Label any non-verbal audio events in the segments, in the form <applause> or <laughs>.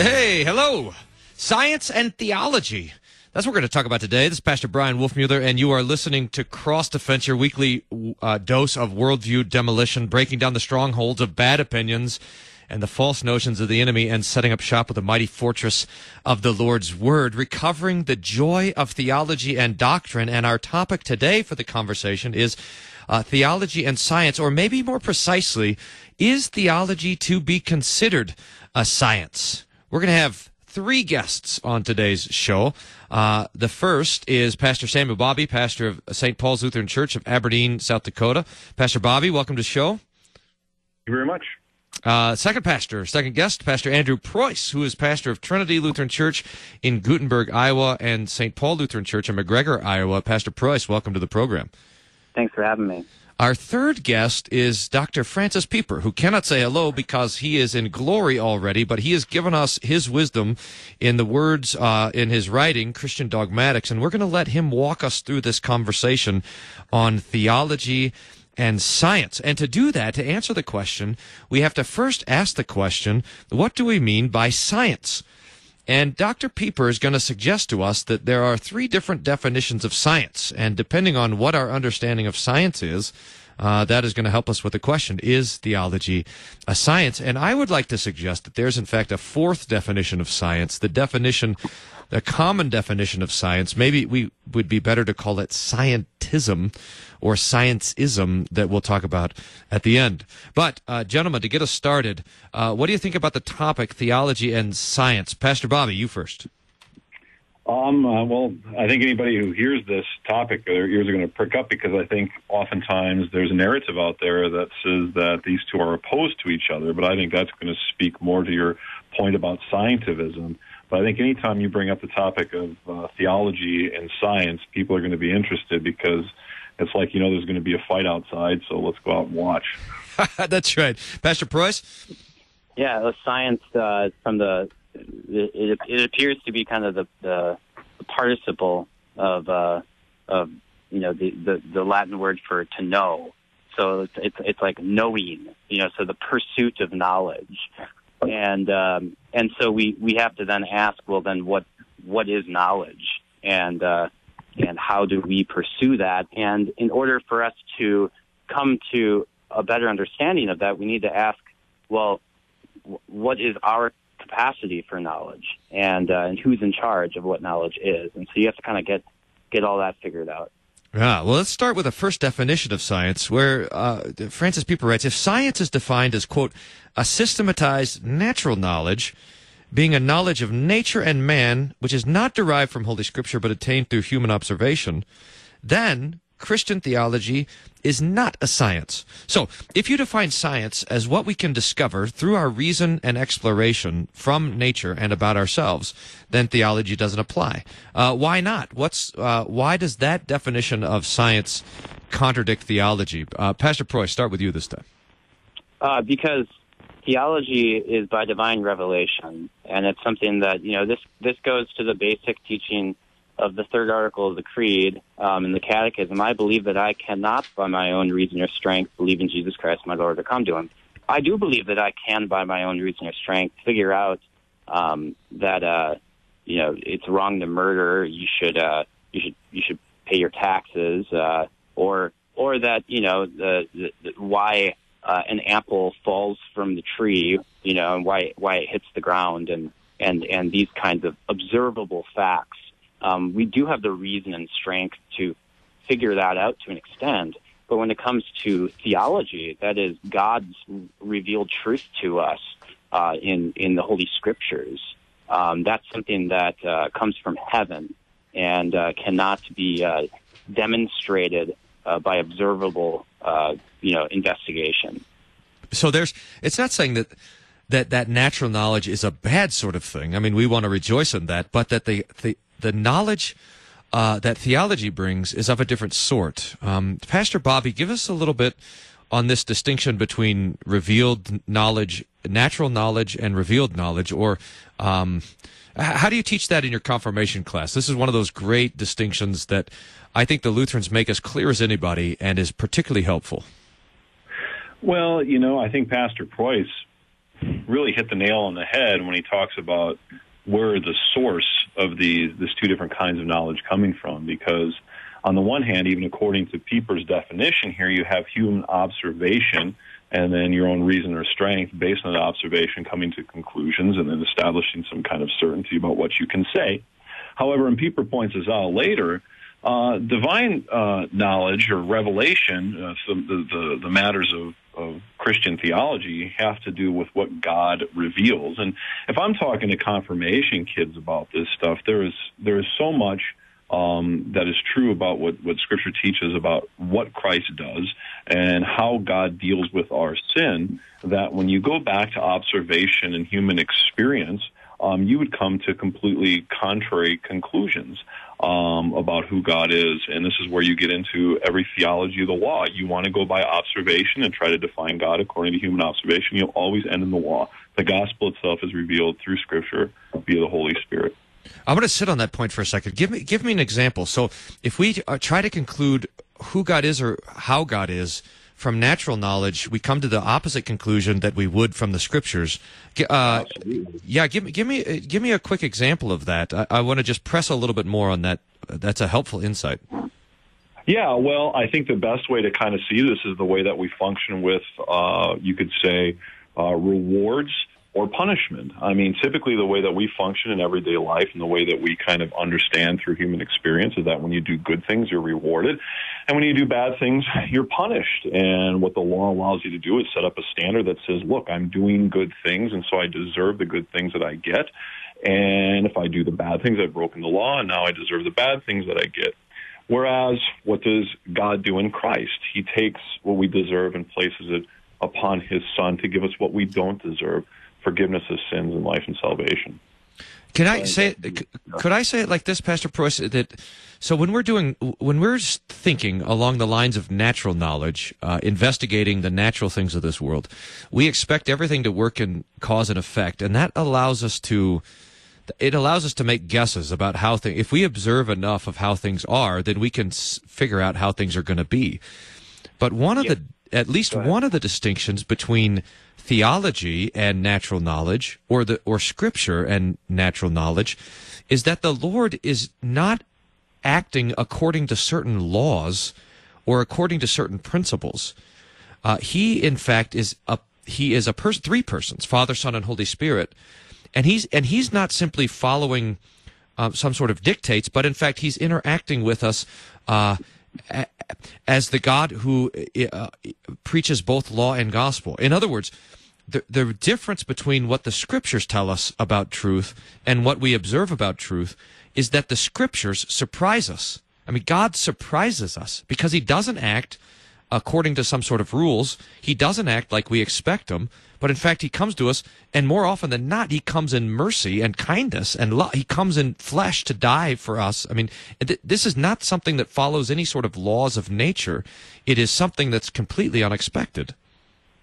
Hey, hello. Science and theology. That's what we're going to talk about today. This is Pastor Brian Wolfmueller, and you are listening to Cross Defense, your weekly uh, dose of worldview demolition, breaking down the strongholds of bad opinions and the false notions of the enemy, and setting up shop with the mighty fortress of the Lord's Word, recovering the joy of theology and doctrine. And our topic today for the conversation is uh, theology and science, or maybe more precisely, is theology to be considered a science? We're going to have three guests on today's show. Uh, the first is Pastor Samuel Bobby, pastor of St. Paul's Lutheran Church of Aberdeen, South Dakota. Pastor Bobby, welcome to the show. Thank you very much. Uh, second pastor, second guest, Pastor Andrew Preuss, who is pastor of Trinity Lutheran Church in Guttenberg, Iowa, and St. Paul Lutheran Church in McGregor, Iowa. Pastor Preuss, welcome to the program. Thanks for having me. Our third guest is Dr. Francis Pieper, who cannot say hello because he is in glory already, but he has given us his wisdom in the words uh, in his writing, Christian Dogmatics, and we're going to let him walk us through this conversation on theology and science. And to do that, to answer the question, we have to first ask the question, what do we mean by science? And Dr. Pieper is going to suggest to us that there are three different definitions of science. And depending on what our understanding of science is, uh, that is going to help us with the question Is theology a science? And I would like to suggest that there's, in fact, a fourth definition of science, the definition, the common definition of science. Maybe we would be better to call it scientism or scienceism that we'll talk about at the end. But, uh, gentlemen, to get us started, uh, what do you think about the topic theology and science? Pastor Bobby, you first. Um, uh, well, I think anybody who hears this topic, their ears are going to prick up because I think oftentimes there's a narrative out there that says that these two are opposed to each other. But I think that's going to speak more to your point about scientificism. But I think anytime you bring up the topic of uh, theology and science, people are going to be interested because it's like you know there's going to be a fight outside, so let's go out and watch. <laughs> That's right, Pastor Preuss. Yeah, the science uh, from the it, it, appears to be kind of the, the, the participle of uh, of you know the, the, the Latin word for to know. So it's, it's it's like knowing, you know, so the pursuit of knowledge, and um, and so we we have to then ask, well, then what what is knowledge, and uh, and how do we pursue that? And in order for us to come to a better understanding of that, we need to ask, well, what is our capacity for knowledge and uh, and who's in charge of what knowledge is. And so you have to kind of get get all that figured out. Yeah, well, let's start with the first definition of science, where uh, Francis Pieper writes: If science is defined as quote a systematized natural knowledge, being a knowledge of nature and man, which is not derived from Holy Scripture but attained through human observation, then Christian theology is not a science. So, if you define science as what we can discover through our reason and exploration from nature and about ourselves, then theology doesn't apply. Uh, why not? What's uh, why does that definition of science contradict theology? Uh, Pastor Preuss, start with you this time. Uh, because theology is by divine revelation, and it's something that you know this this goes to the basic teaching of the third article of the Creed um, in the Catechism, I believe that I cannot, by my own reason or strength, believe in Jesus Christ, my Lord, or come to Him. I do believe that I can, by my own reason or strength, figure out um, that uh, you know it's wrong to murder. You should uh, you should you should pay your taxes, uh, or or that you know the, the, the why uh, an apple falls from the tree, you know, and why why it hits the ground, and and and these kinds of observable facts um, we do have the reason and strength to figure that out to an extent. But when it comes to theology, that is God's revealed truth to us uh, in in the Holy Scriptures. Um, that's something that uh, comes from heaven and uh, cannot be uh, demonstrated uh, by observable, uh, you know, investigation. So there's. It's not saying that that that natural knowledge is a bad sort of thing. I mean, we want to rejoice in that, but that the the the knowledge uh, that theology brings is of a different sort. Um, Pastor Bobby, give us a little bit on this distinction between revealed knowledge, natural knowledge, and revealed knowledge, or um, how do you teach that in your confirmation class? This is one of those great distinctions that I think the Lutherans make as clear as anybody and is particularly helpful. Well, you know, I think Pastor Preuss really hit the nail on the head when he talks about where the source of these these two different kinds of knowledge coming from. Because on the one hand, even according to Pieper's definition here, you have human observation and then your own reason or strength based on that observation coming to conclusions and then establishing some kind of certainty about what you can say. However, and Pieper points this out later, uh, divine uh, knowledge or revelation, uh, so the, the, the matters of, of Christian theology have to do with what God reveals. And if I'm talking to confirmation kids about this stuff, there is there is so much um, that is true about what, what Scripture teaches about what Christ does and how God deals with our sin, that when you go back to observation and human experience, um, you would come to completely contrary conclusions um, about who God is. And this is where you get into every theology of the law. You want to go by observation and try to define God according to human observation, you'll always end in the law. The gospel itself is revealed through Scripture via the Holy Spirit. I'm going to sit on that point for a second. Give me give me an example. So, if we uh, try to conclude who God is or how God is from natural knowledge, we come to the opposite conclusion that we would from the scriptures. Uh, yeah, give me give me uh, give me a quick example of that. I, I want to just press a little bit more on that. That's a helpful insight. Yeah, well, I think the best way to kind of see this is the way that we function with, uh, you could say, uh, rewards or punishment. I mean, typically the way that we function in everyday life and the way that we kind of understand through human experience is that when you do good things, you're rewarded. And when you do bad things, you're punished. And what the law allows you to do is set up a standard that says, look, I'm doing good things, and so I deserve the good things that I get. And if I do the bad things, I've broken the law, and now I deserve the bad things that I get. Whereas, what does God do in Christ? He takes what we deserve and places it upon His Son to give us what we don't deserve forgiveness of sins and life and salvation. Can I say? Could I say it like this, Pastor Preuss? That so when we're doing, when we're thinking along the lines of natural knowledge, uh, investigating the natural things of this world, we expect everything to work in cause and effect, and that allows us to. It allows us to make guesses about how things. If we observe enough of how things are, then we can s- figure out how things are going to be. But one of the, at least one of the distinctions between theology and natural knowledge or the or scripture and natural knowledge is that the Lord is not acting according to certain laws or according to certain principles. Uh, he, in fact, is a he is a person, three persons, Father, Son, and Holy Spirit, and he's and he's not simply following uh, some sort of dictates, but in fact, he's interacting with us. Uh, as the God who uh, preaches both law and gospel. In other words, the, the difference between what the scriptures tell us about truth and what we observe about truth is that the scriptures surprise us. I mean, God surprises us because he doesn't act according to some sort of rules. He doesn't act like we expect him, but in fact, he comes to us, and more often than not, he comes in mercy and kindness and love. He comes in flesh to die for us. I mean, th- this is not something that follows any sort of laws of nature. It is something that's completely unexpected.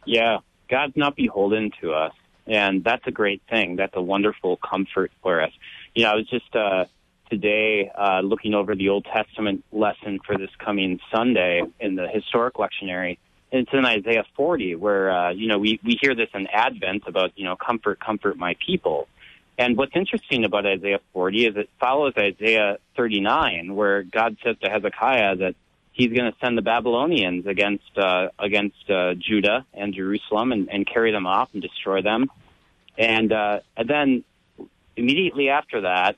Yeah, God's not beholden to us, and that's a great thing. That's a wonderful comfort for us. You know, I was just uh, today uh, looking over the Old Testament lesson for this coming Sunday in the historic lectionary. And it's in Isaiah 40, where uh, you know we we hear this in Advent about you know comfort, comfort my people. And what's interesting about Isaiah 40 is it follows Isaiah 39, where God says to Hezekiah that he's going to send the Babylonians against uh, against uh, Judah and Jerusalem and, and carry them off and destroy them. And uh, and then immediately after that,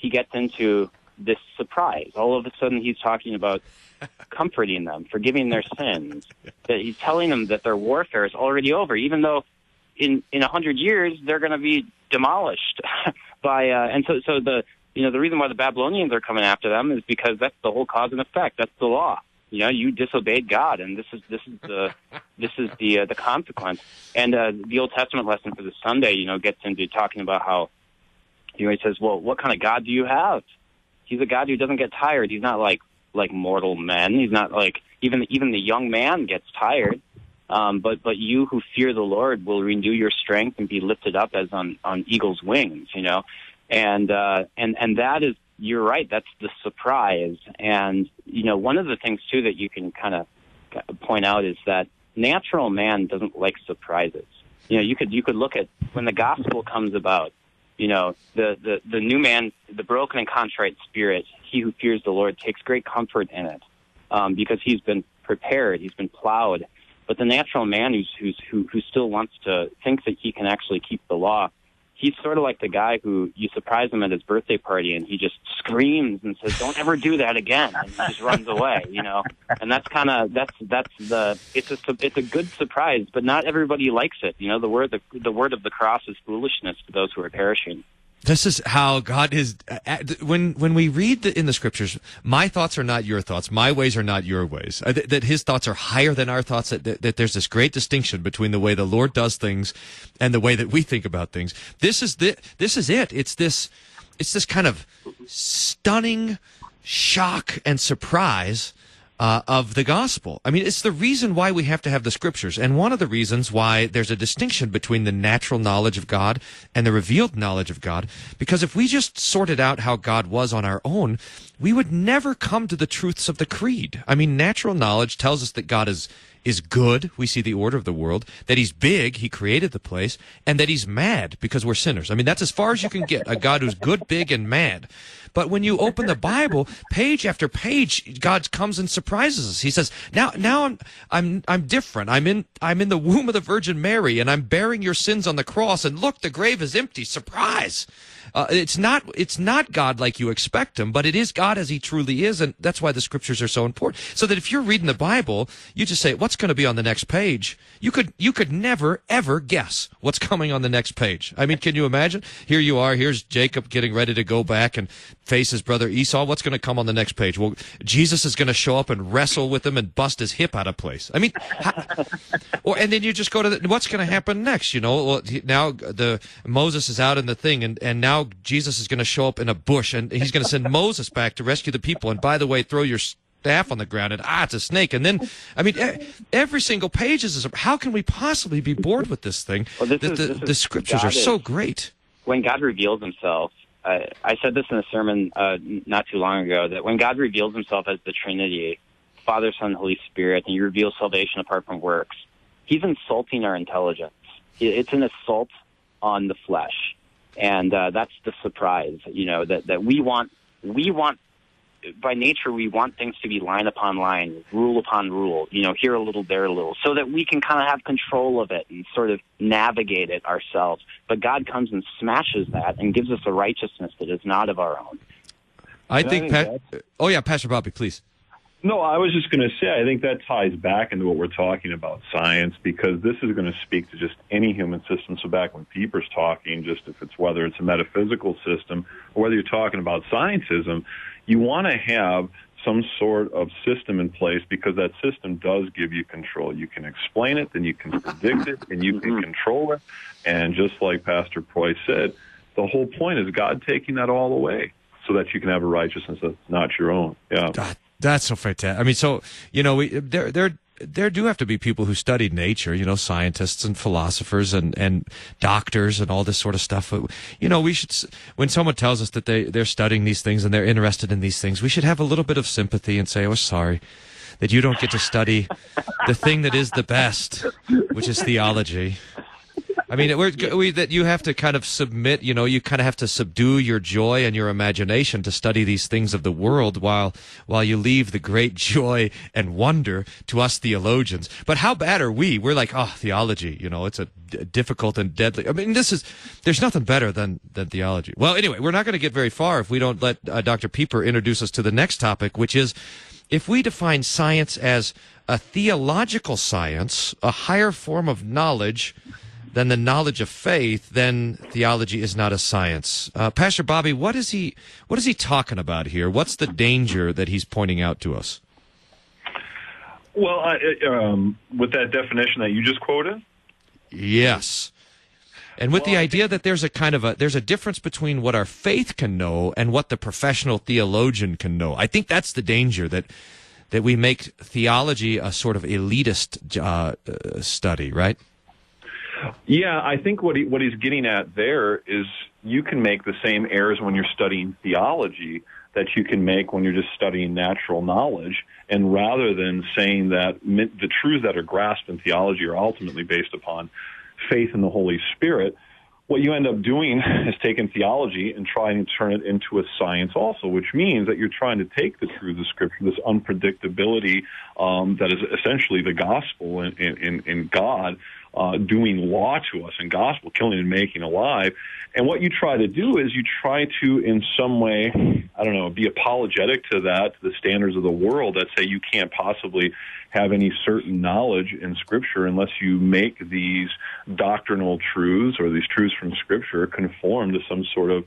he gets into this surprise. All of a sudden, he's talking about <laughs> comforting them, forgiving their sins. That he's telling them that their warfare is already over, even though in in a hundred years they're going to be demolished <laughs> by. Uh, and so so the you know, the reason why the Babylonians are coming after them is because that's the whole cause and effect. That's the law. You know, you disobeyed God, and this is this is the <laughs> this is the uh, the consequence. And uh, the Old Testament lesson for the Sunday, you know, gets into talking about how he says, "Well, what kind of God do you have? He's a God who doesn't get tired. He's not like like mortal men. He's not like even even the young man gets tired. Um, but but you who fear the Lord will renew your strength and be lifted up as on on eagle's wings. You know, and uh, and and that is you're right. That's the surprise. And you know, one of the things too that you can kind of point out is that natural man doesn't like surprises. You know, you could you could look at when the gospel comes about. You know, the the the new man, the broken and contrite spirit, he who fears the Lord takes great comfort in it, um, because he's been prepared, he's been plowed. But the natural man who's who's who who still wants to think that he can actually keep the law, he's sort of like the guy who you surprise him at his birthday party and he just screams and says, "Don't ever do that again," and he just runs away. You know, and that's kind of that's that's the it's a it's a good surprise, but not everybody likes it. You know, the word the the word of the cross is foolishness to those who are perishing. This is how God is. Uh, when when we read the, in the scriptures, my thoughts are not your thoughts. My ways are not your ways. Uh, that, that His thoughts are higher than our thoughts. That, that, that, there's this great distinction between the way the Lord does things and the way that we think about things. This is the. This is it. It's this. It's this kind of stunning shock and surprise uh, of the gospel. I mean, it's the reason why we have to have the scriptures, and one of the reasons why there's a distinction between the natural knowledge of God and the revealed knowledge of God. Because if we just sorted out how God was on our own, we would never come to the truths of the creed. I mean, natural knowledge tells us that God is is good. We see the order of the world. That he's big. He created the place. And that he's mad because we're sinners. I mean, that's as far as you can get. A God who's good, big, and mad. But when you open the Bible, page after page, God comes and surprises us. He says, "Now, now I'm, I'm, I'm different. I'm in, I'm in the womb of the Virgin Mary, and I'm bearing your sins on the cross. And look, the grave is empty. Surprise! Uh, it's not, it's not God like you expect him, but it is God as He truly is, and that's why the Scriptures are so important. So that if you're reading the Bible, you just say, "What's going to be on the next page?" You could, you could never ever guess what's coming on the next page. I mean, can you imagine? Here you are. Here's Jacob getting ready to go back and face his brother Esau. What's going to come on the next page? Well, Jesus is going to show up and wrestle with him and bust his hip out of place. I mean, how, or and then you just go to the, what's going to happen next? You know, well, now the Moses is out in the thing, and and now Jesus is going to show up in a bush, and he's going to send Moses back to rescue the people. And by the way, throw your staff on the ground, and ah, it's a snake. And then, I mean, every single page is. How can we possibly be bored with this thing? Well, this the, is, the, the scriptures are so great. When God reveals Himself, I, I said this in a sermon uh, not too long ago that when God reveals Himself as the Trinity, Father, Son, Holy Spirit, and He reveals salvation apart from works, He's insulting our intelligence. It's an assault on the flesh, and uh, that's the surprise. You know that that we want we want by nature, we want things to be line upon line, rule upon rule, you know, here a little, there a little, so that we can kind of have control of it and sort of navigate it ourselves. But God comes and smashes that and gives us a righteousness that is not of our own. I think, I pa- oh yeah, Pastor Bobby, please. No, I was just going to say, I think that ties back into what we're talking about science because this is going to speak to just any human system. So back when Pieper's talking, just if it's whether it's a metaphysical system or whether you're talking about scientism, you want to have some sort of system in place because that system does give you control. You can explain it, then you can predict it, and you can mm-hmm. control it. And just like Pastor Preuss said, the whole point is God taking that all away so that you can have a righteousness that's not your own. Yeah. That, that's so fantastic. I mean, so, you know, we, there, there, there do have to be people who studied nature, you know, scientists and philosophers and, and doctors and all this sort of stuff. You know, we should, when someone tells us that they, they're studying these things and they're interested in these things, we should have a little bit of sympathy and say, oh, sorry that you don't get to study the thing that is the best, which is theology. I mean, we're, we, that you have to kind of submit, you know, you kind of have to subdue your joy and your imagination to study these things of the world while, while you leave the great <laughs> joy and wonder to us theologians. But how bad are we? We're like, oh, theology, you know, it's a d- difficult and deadly. I mean, this is, there's nothing better than, than theology. Well, anyway, we're not going to get very far if we don't let uh, Dr. Pieper introduce us to the next topic, which is if we define science as a theological science, a higher form of knowledge, than the knowledge of faith, then theology is not a science. Uh, Pastor Bobby, what is he what is he talking about here? What's the danger that he's pointing out to us? Well, I, um, with that definition that you just quoted, yes. And with well, the idea that there's a kind of a there's a difference between what our faith can know and what the professional theologian can know. I think that's the danger that that we make theology a sort of elitist uh, uh, study, right? Yeah, I think what he, what he's getting at there is you can make the same errors when you're studying theology that you can make when you're just studying natural knowledge. And rather than saying that the truths that are grasped in theology are ultimately based upon faith in the Holy Spirit, what you end up doing <laughs> is taking theology and trying to turn it into a science also, which means that you're trying to take the truth of Scripture, this unpredictability um, that is essentially the gospel in, in, in God, uh, doing law to us and gospel, killing and making alive. And what you try to do is you try to, in some way, I don't know, be apologetic to that, to the standards of the world that say you can't possibly have any certain knowledge in Scripture unless you make these doctrinal truths or these truths from Scripture conform to some sort of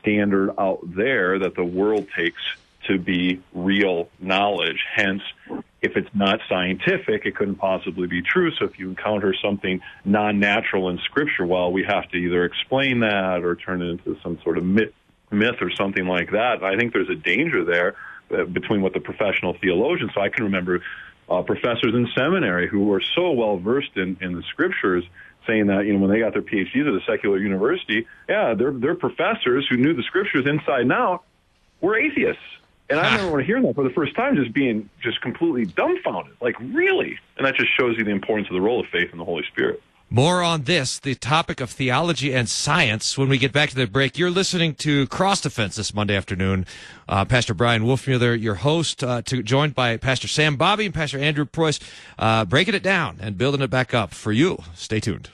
standard out there that the world takes to be real knowledge. Hence, if it's not scientific, it couldn't possibly be true. So if you encounter something non-natural in Scripture, well, we have to either explain that or turn it into some sort of myth, myth or something like that. I think there's a danger there uh, between what the professional theologians. So I can remember uh, professors in seminary who were so well versed in, in the Scriptures saying that you know when they got their PhDs at a secular university, yeah, their their professors who knew the Scriptures inside and out were atheists and I remember hearing that for the first time, just being just completely dumbfounded. Like, really? And that just shows you the importance of the role of faith in the Holy Spirit. More on this, the topic of theology and science, when we get back to the break. You're listening to Cross Defense this Monday afternoon. Uh, Pastor Brian Wolfmueller, your host, uh, to, joined by Pastor Sam Bobby and Pastor Andrew Preuss, uh, breaking it down and building it back up for you. Stay tuned.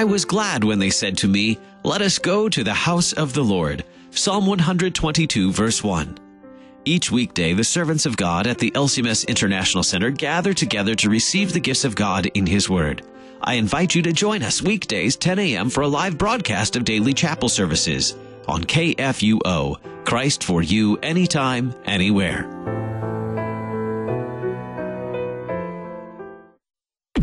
I was glad when they said to me, Let us go to the house of the Lord. Psalm 122, verse 1. Each weekday, the servants of God at the LCMS International Center gather together to receive the gifts of God in His Word. I invite you to join us weekdays 10 a.m. for a live broadcast of daily chapel services on KFUO, Christ for you anytime, anywhere.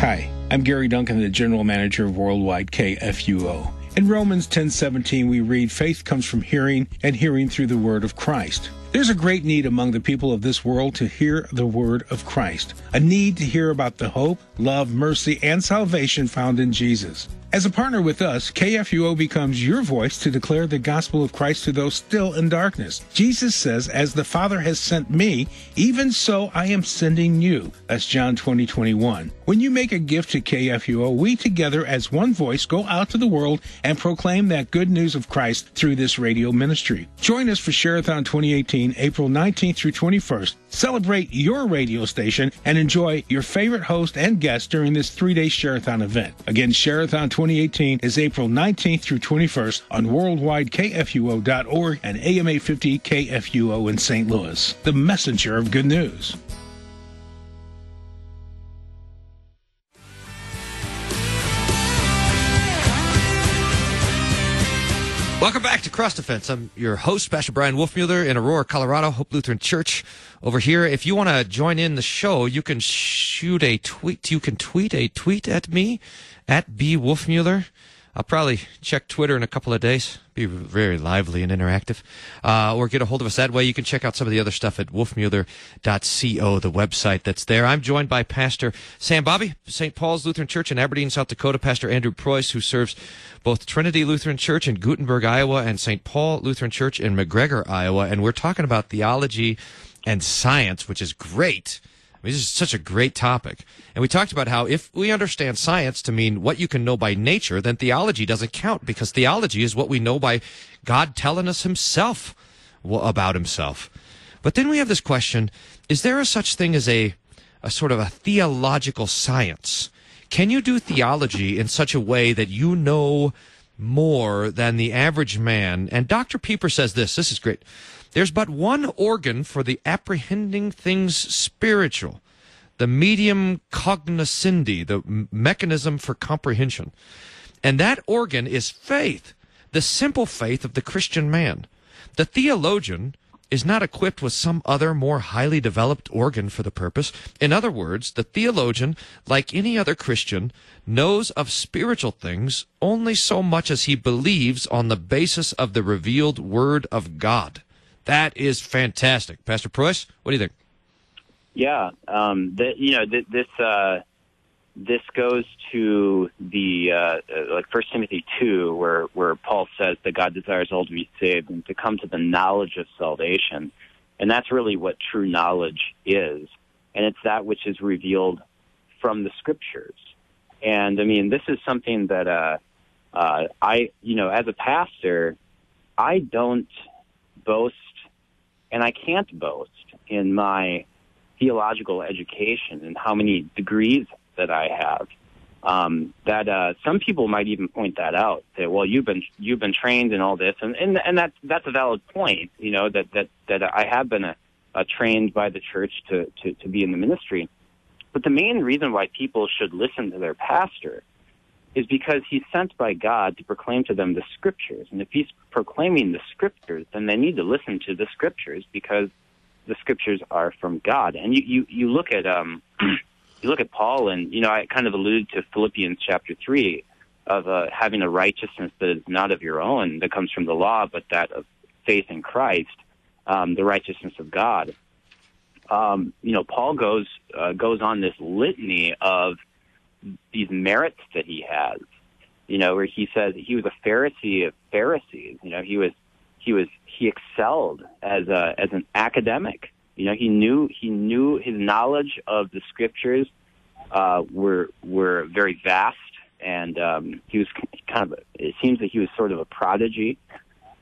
Hi, I'm Gary Duncan, the General Manager of Worldwide KFUO. In Romans 10:17 we read faith comes from hearing and hearing through the word of Christ. There's a great need among the people of this world to hear the word of Christ, a need to hear about the hope, love, mercy, and salvation found in Jesus. As a partner with us, KFUO becomes your voice to declare the gospel of Christ to those still in darkness. Jesus says, As the Father has sent me, even so I am sending you. That's John 20, 21. When you make a gift to KFUO, we together as one voice go out to the world and proclaim that good news of Christ through this radio ministry. Join us for Share-a-thon 2018, April 19th through 21st. Celebrate your radio station and enjoy your favorite host and guest during this three-day Share-a-thon event. Again, Share-a-thon 2018 is April 19th through 21st on worldwidekfuo.org and AM 850 KFUO in St. Louis. The messenger of good news. Welcome back to Cross Defense. I'm your host, Pastor Brian Wolfmueller in Aurora, Colorado, Hope Lutheran Church over here. If you want to join in the show, you can shoot a tweet. You can tweet a tweet at me at B Wolfmueller. I'll probably check Twitter in a couple of days. Be very lively and interactive. Uh, or get a hold of us that way. You can check out some of the other stuff at wolfmueller.co, the website that's there. I'm joined by Pastor Sam Bobby, St. Paul's Lutheran Church in Aberdeen, South Dakota, Pastor Andrew Preuss, who serves both Trinity Lutheran Church in Guttenberg, Iowa, and St. Paul Lutheran Church in McGregor, Iowa. And we're talking about theology and science, which is great. This is such a great topic. And we talked about how if we understand science to mean what you can know by nature, then theology doesn't count because theology is what we know by God telling us himself about himself. But then we have this question, is there a such thing as a, a sort of a theological science? Can you do theology in such a way that you know more than the average man? And Dr. Pieper says this, this is great. There's but one organ for the apprehending things spiritual. the medium cognoscendi, the mechanism for comprehension. And that organ is faith, the simple faith of the Christian man. The theologian is not equipped with some other more highly developed organ for the purpose. In other words, the theologian, like any other Christian, knows of spiritual things only so much as he believes on the basis of the revealed Word of God. That is fantastic. Pastor Preuss, what do you think? Yeah, um, the, you know, th- this uh, this goes to the uh, like First Timothy two, where where Paul says that God desires all to be saved and to come to the knowledge of salvation, and that's really what true knowledge is, and it's that which is revealed from the Scriptures. And I mean, this is something that uh, uh, I, you know, as a pastor, I don't boast, and I can't boast in my theological education and how many degrees that I have. Um, that uh, some people might even point that out. Say, "Well, you've been you've been trained in all this," and and and that's that's a valid point. You know that that that I have been a, a trained by the church to, to to be in the ministry. But the main reason why people should listen to their pastor is because he's sent by God to proclaim to them the scriptures. And if he's proclaiming the scriptures, then they need to listen to the scriptures because the scriptures are from God. And you you, you look at um <clears throat> you look at Paul, and you know, I kind of alluded to Philippians chapter three of uh, having a righteousness that is not of your own, that comes from the law, but that of faith in Christ, um, the righteousness of God. Um, you know, Paul goes uh, goes on this litany of these merits that he has. You know, where he says he was a Pharisee of Pharisees. You know, he was he was he excelled as a as an academic. You know, he knew he knew his knowledge of the scriptures uh, were were very vast, and um, he was kind of. It seems that he was sort of a prodigy,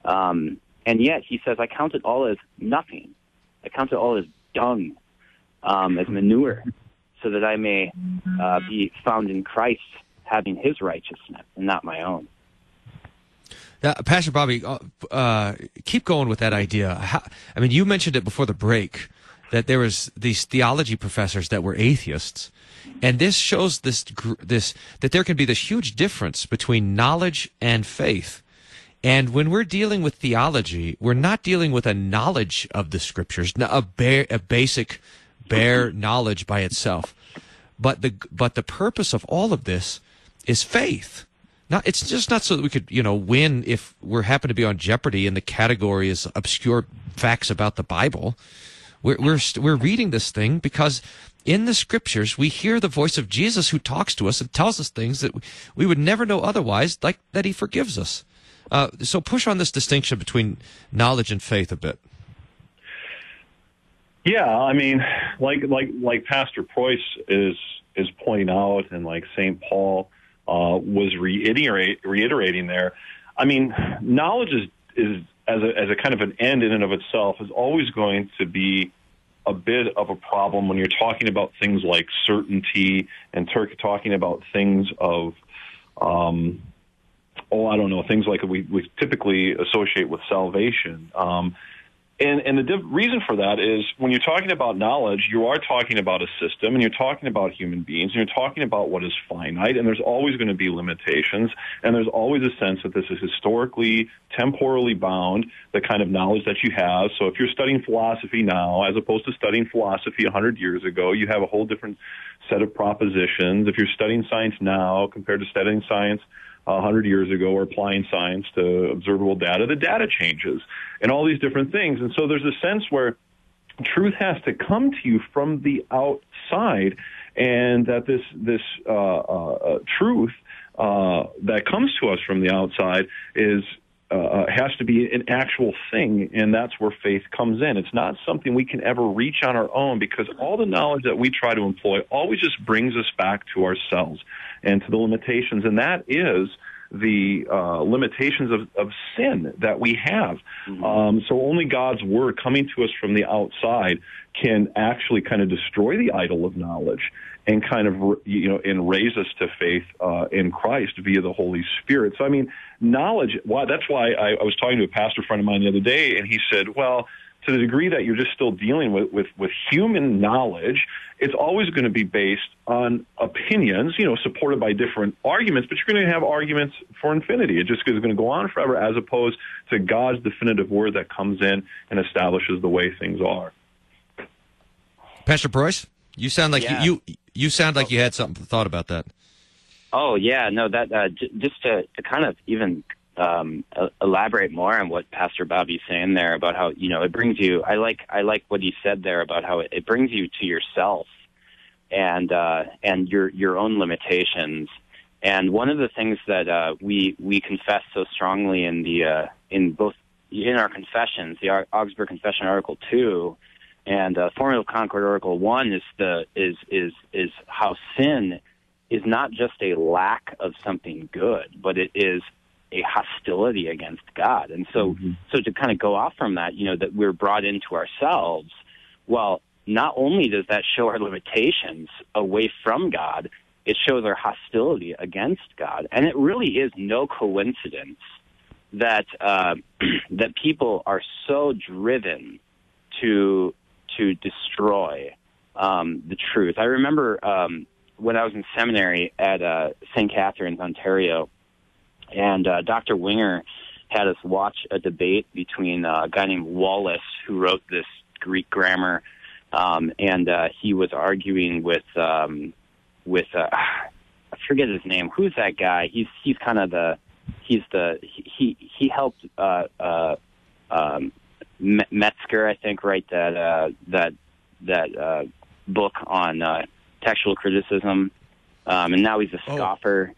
um, and yet he says, "I count it all as nothing. I count it all as dung, um, as manure, so that I may uh, be found in Christ, having His righteousness and not my own." Uh, Pastor Bobby, uh, uh, keep going with that idea. How, I mean, you mentioned it before the break that there was these theology professors that were atheists, and this shows this this that there can be this huge difference between knowledge and faith. And when we're dealing with theology, we're not dealing with a knowledge of the scriptures, a bare, a basic, bare knowledge by itself. But the but the purpose of all of this is faith not, it's just not so that we could, you know, win if we're happen to be on Jeopardy and the category is obscure facts about the Bible. We're, we're, we're reading this thing because in the scriptures we hear the voice of Jesus who talks to us and tells us things that we would never know otherwise, like that he forgives us. Uh, so push on this distinction between knowledge and faith a bit. Yeah, I mean, like like like Pastor Preuss is is pointing out, and like Saint Paul uh, was reiterate, reiterating there. I mean, knowledge is, is as a, as a kind of an end in and of itself is always going to be a bit of a problem when you're talking about things like certainty and Turk talking about things of, um, oh, I don't know, things like we, we typically associate with salvation. Um, and, and the div- reason for that is when you're talking about knowledge, you are talking about a system and you're talking about human beings and you're talking about what is finite and there's always going to be limitations and there's always a sense that this is historically, temporally bound, the kind of knowledge that you have. So if you're studying philosophy now as opposed to studying philosophy 100 years ago, you have a whole different set of propositions. If you're studying science now compared to studying science 100 years ago or applying science to observable data, the data changes and all these different things. And so there's a sense where truth has to come to you from the outside and that this, this uh, uh, uh truth uh, that comes to us from the outside is uh, uh, has to be an actual thing, and that's where faith comes in. It's not something we can ever reach on our own because all the knowledge that we try to employ always just brings us back to ourselves and to the limitations, and that is the uh, limitations of, of sin that we have. Mm-hmm. Um, so only God's word coming to us from the outside can actually kind of destroy the idol of knowledge and kind of you know and raise us to faith uh, in Christ via the Holy Spirit. So I mean, knowledge. Why that's why I, I was talking to a pastor friend of mine the other day, and he said, "Well, to the degree that you're just still dealing with, with, with human knowledge, it's always going to be based on opinions, you know, supported by different arguments, but you're going to have arguments for infinity. It just is going to go on forever as opposed to God's definitive word that comes in and establishes the way things are. Pastor Preuss, you sound like Yeah. you, you you sound like you had something thought about that. Oh yeah, no, that uh, j- just to, to kind of even um, elaborate more on what Pastor Bobby's saying there about how you know it brings you. I like I like what he said there about how it, it brings you to yourself and uh, and your your own limitations. And one of the things that uh, we we confess so strongly in the uh, in both in our confessions, the Augsburg Confession Article Two and uh, Formula of Concord Article One is the is is is how sin is not just a lack of something good, but it is a hostility against God. And so, so to kind of go off from that, you know, that we're brought into ourselves. Well, not only does that show our limitations away from God, it shows our hostility against God. And it really is no coincidence that uh, <clears throat> that people are so driven to to destroy um, the truth. I remember um, when I was in seminary at uh, St. Catharines, Ontario, and uh, Dr. Winger had us watch a debate between uh, a guy named Wallace, who wrote this Greek grammar, um, and uh, he was arguing with um, with uh, I forget his name. Who's that guy? He's he's kind of the he's the he he helped uh, uh, um, Metzger, I think, write that uh, that that uh, book on uh, textual criticism, um, and now he's a Oh. scoffer.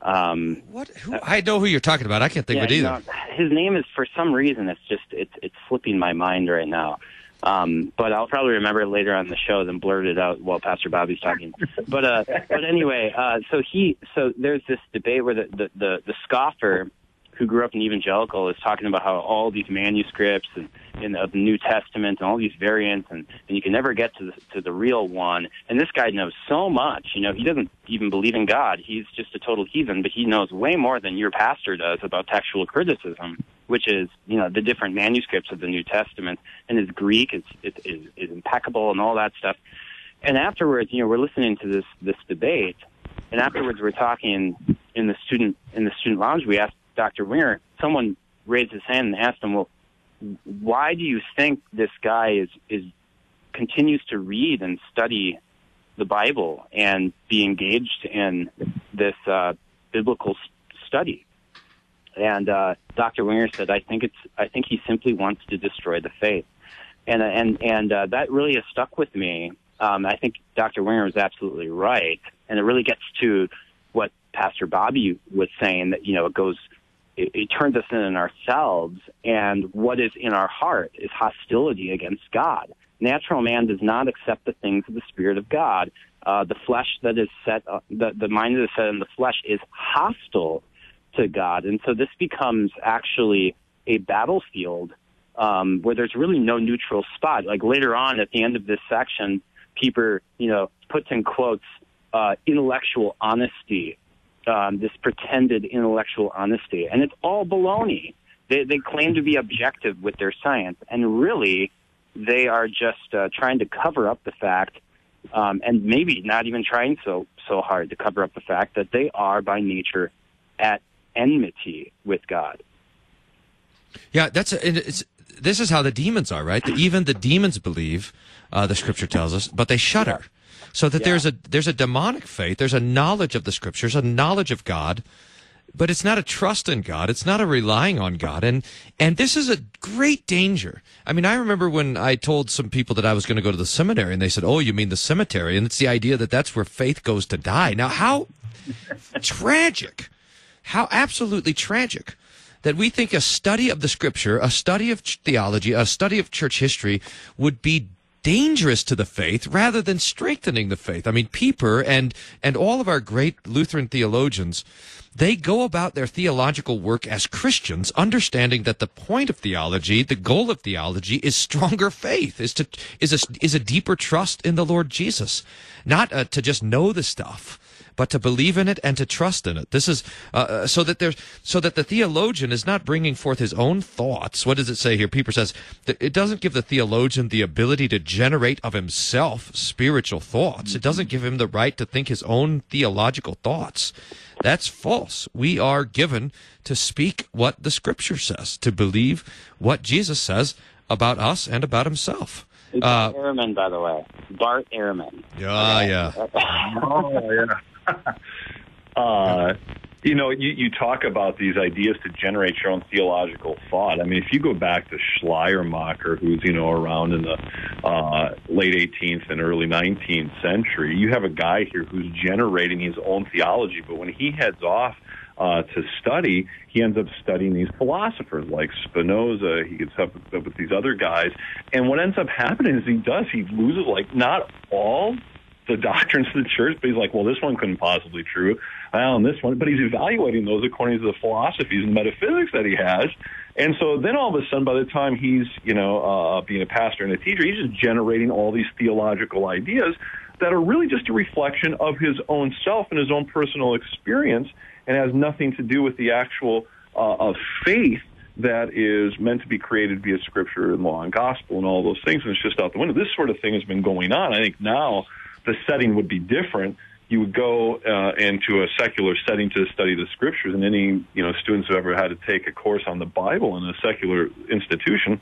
Um, What? Who, I know who you're talking about. I can't think yeah, of it you either. know, his name is for some reason it's just it's it's slipping my mind right now. Um, but I'll probably remember it later on the show, then blurt it out while Pastor Bobby's talking. But uh, but anyway, uh, so he so there's this debate where the the, the, the scoffer who grew up in evangelical is talking about how all these manuscripts and in of the New Testament and all these variants and, and you can never get to the, to the real one. And this guy knows so much. You know, he doesn't even believe in God. He's just a total heathen, but he knows way more than your pastor does about textual criticism, which is you know the different manuscripts of the New Testament. And his Greek is is, is, is impeccable and all that stuff. And afterwards, you know, we're listening to this this debate, and afterwards we're talking in the student in the student lounge. We asked Dr. Winger. Someone raised his hand and asked him, "Well, why do you think this guy is is continues to read and study the Bible and be engaged in this uh, biblical study?" And uh, Dr. Winger said, "I think it's I think he simply wants to destroy the faith." and and and uh, that really has stuck with me. Um, I think Dr. Winger was absolutely right, and it really gets to what Pastor Bobby was saying that you know it goes, it, it turns us in on ourselves, and what is in our heart is hostility against God. Natural man does not accept the things of the Spirit of God. Uh, the flesh that is set, uh, the the mind that is set in the flesh is hostile to God, and so this becomes actually a battlefield um, where there's really no neutral spot. Like later on at the end of this section, Pieper, you know, puts in quotes, uh, intellectual honesty, um, this pretended intellectual honesty. And it's all baloney. They, they claim to be objective with their science, and really, they are just uh, trying to cover up the fact, um, and maybe not even trying so so hard to cover up the fact that they are by nature at enmity with God. Yeah, that's a, it's this is how the demons are, right? Even the demons believe, uh, the scripture tells us, but they shudder. So that there's a there's a demonic faith, there's a knowledge of the scriptures, a knowledge of God, but it's not a trust in God. It's not a relying on God. And and this is a great danger. I mean, I remember when I told some people that I was going to go to the seminary, and they said, "Oh, you mean the cemetery?" And it's the idea that that's where faith goes to die. Now, how <laughs> tragic, how absolutely tragic that we think a study of the scripture, a study of theology, a study of church history would be dangerous to the faith rather than strengthening the faith. I mean, Pieper and, and all of our great Lutheran theologians, they go about their theological work as Christians, understanding that the point of theology, the goal of theology is stronger faith, is to, is a, is a deeper trust in the Lord Jesus, not uh, to just know the stuff but to believe in it and to trust in it. This is uh, uh, so that there's so that the theologian is not bringing forth his own thoughts. What does it say here? Pieper says that it doesn't give the theologian the ability to generate of himself spiritual thoughts. It doesn't give him the right to think his own theological thoughts. That's false. We are given to speak what the Scripture says, to believe what Jesus says about us and about Himself. It's uh, Ehrman, by the way, Bart Ehrman. Yeah, yeah. <laughs> oh, yeah. <laughs> uh, you know, you, you talk about these ideas to generate your own theological thought. I mean, if you go back to Schleiermacher, who's, you know, around in the uh, late 18th and early 19th century, you have a guy here who's generating his own theology. But when he heads off uh, to study, he ends up studying these philosophers like Spinoza. He gets up with, with these other guys. And what ends up happening is he does, he loses like not all the doctrines of the church, but he's like, well, this one couldn't possibly be true. Well, and this one, but he's evaluating those according to the philosophies and metaphysics that he has. And so then all of a sudden, by the time he's, you know, uh, being a pastor and a teacher, he's just generating all these theological ideas that are really just a reflection of his own self and his own personal experience and has nothing to do with the actual uh, of faith that is meant to be created via scripture and law and gospel and all those things, and it's just out the window. This sort of thing has been going on. I think now the setting would be different. You would go uh, into a secular setting to study the scriptures, and any you know students who ever had to take a course on the Bible in a secular institution,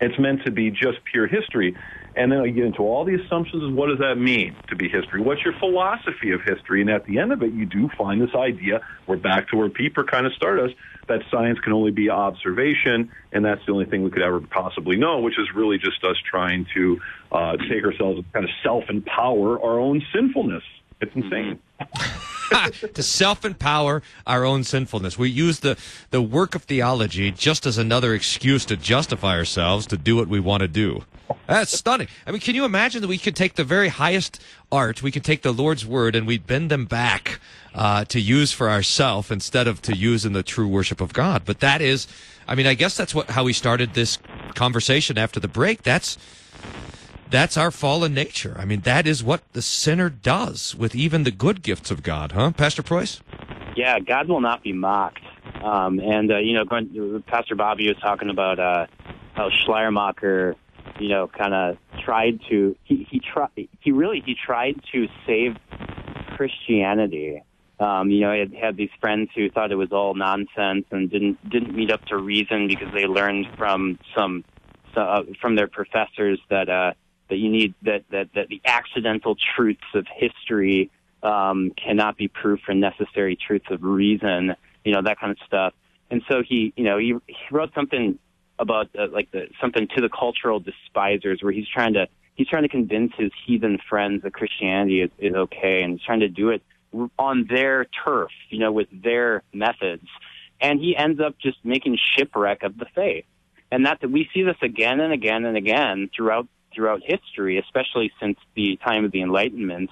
it's meant to be just pure history. And then I get into all the assumptions of what does that mean to be history? What's your philosophy of history? And at the end of it, you do find this idea, we're back to where Pieper kind of started us, that science can only be observation, and that's the only thing we could ever possibly know, which is really just us trying to uh, take ourselves and kind of self-empower our own sinfulness. It's insane. <laughs> <laughs> to self-empower our own sinfulness. We use the, the work of theology just as another excuse to justify ourselves to do what we want to do. That's stunning. I mean, can you imagine that we could take the very highest art, we could take the Lord's word, and we'd bend them back uh, to use for ourselves instead of to use in the true worship of God? But that is, I mean, I guess that's what how we started this conversation after the break. That's that's our fallen nature. I mean, that is what the sinner does with even the good gifts of God, huh, Pastor Preuss? Yeah, God will not be mocked. Um, and uh, you know, Pastor Bobby was talking about uh, how Schleiermacher, you know, kind of tried to he he tried he really he tried to save Christianity. Um, you know, he had, had these friends who thought it was all nonsense and didn't didn't meet up to reason because they learned from some uh, from their professors that uh, that you need that that that the accidental truths of history um, cannot be proof for necessary truths of reason. You know that kind of stuff. And so he, you know, he, he wrote something about uh, like the something to the cultural despisers, where he's trying to he's trying to convince his heathen friends that Christianity is, is okay, and he's trying to do it on their turf, you know, with their methods. And he ends up just making shipwreck of the faith. And that we see this again and again and again throughout throughout history, especially since the time of the Enlightenment,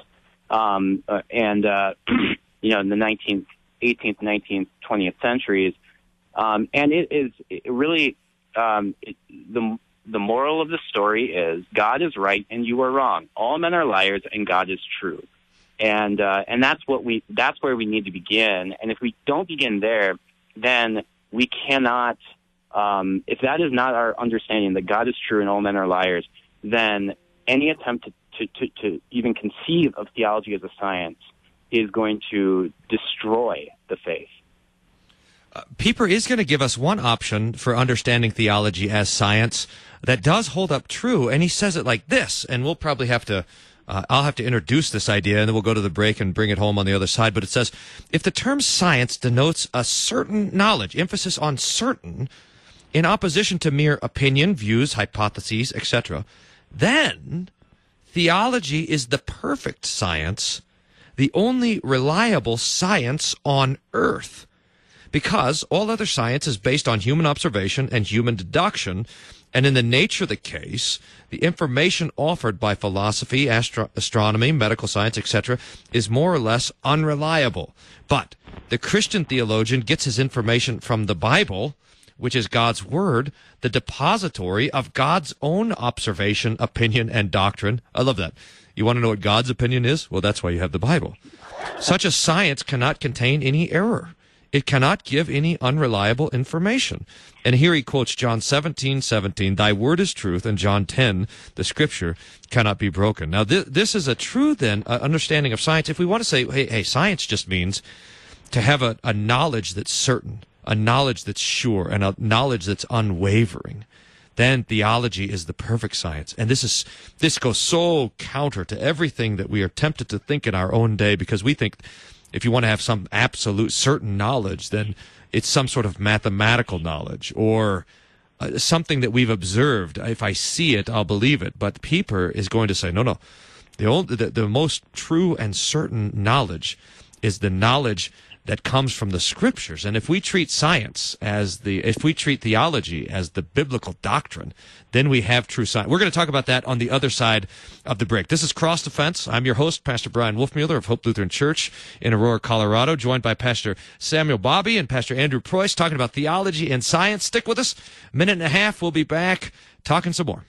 um, uh, and uh, <clears throat> you know in the 19th, 18th, 19th, 20th centuries. Um, and it is it really um, it, the the moral of the story is God is right and you are wrong. All men are liars and God is true. And uh, and that's what we that's where we need to begin. And if we don't begin there, then we cannot. Um, if that is not our understanding that God is true and all men are liars, then any attempt to, to, to, to even conceive of theology as a science is going to destroy the faith. Uh, Pieper is going to give us one option for understanding theology as science that does hold up true, and he says it like this, and we'll probably have to. Uh, I'll have to introduce this idea and then we'll go to the break and bring it home on the other side. But it says if the term science denotes a certain knowledge, emphasis on certain, in opposition to mere opinion, views, hypotheses, etc., then theology is the perfect science, the only reliable science on earth. Because all other science is based on human observation and human deduction, and in the nature of the case, the information offered by philosophy, astro- astronomy, medical science, etc., is more or less unreliable. But the Christian theologian gets his information from the Bible, which is God's word, the depository of God's own observation, opinion, and doctrine. I love that. You want to know what God's opinion is? Well, that's why you have the Bible. Such a science cannot contain any error. It cannot give any unreliable information. And here he quotes John 17, 17, Thy word is truth, and John 10, the scripture cannot be broken. Now, th- this is a true, then, uh, understanding of science. If we want to say, hey, hey science just means to have a, a knowledge that's certain, a knowledge that's sure, and a knowledge that's unwavering then theology is the perfect science. And this is this goes so counter to everything that we are tempted to think in our own day because we think if you want to have some absolute certain knowledge, then it's some sort of mathematical knowledge or uh, something that we've observed. If I see it, I'll believe it. But Pieper is going to say, no, no. The, only, the, the most true and certain knowledge is the knowledge that comes from the scriptures. And if we treat science as the, if we treat theology as the biblical doctrine, then we have true science. We're going to talk about that on the other side of the break. This is Cross Defense. I'm your host, Pastor Brian Wolfmueller of Hope Lutheran Church in Aurora, Colorado, joined by Pastor Samuel Bobby and Pastor Andrew Preuss talking about theology and science. Stick with us. Minute and a half. We'll be back talking some more.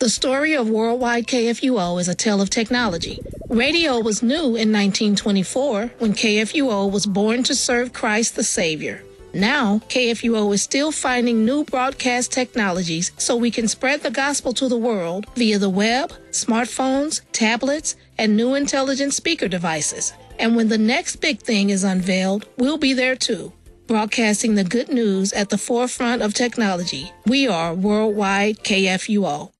The story of Worldwide KFUO is a tale of technology. Radio was new in 1924 when KFUO was born to serve Christ the Savior. Now, KFUO is still finding new broadcast technologies so we can spread the gospel to the world via the web, smartphones, tablets, and new intelligent speaker devices. And when the next big thing is unveiled, we'll be there too broadcasting the good news at the forefront of technology. We are Worldwide KFUO.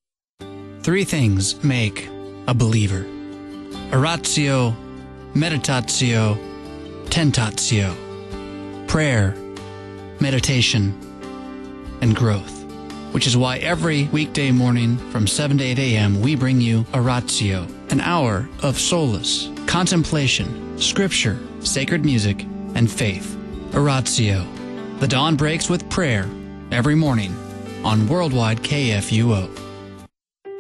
Three things make a believer oratio, meditatio, tentatio, prayer, meditation, and growth. Which is why every weekday morning from 7 to 8 a.m. we bring you Oratio, an hour of solace, contemplation, scripture, sacred music, and faith. Oratio. The dawn breaks with prayer every morning on Worldwide KFUO.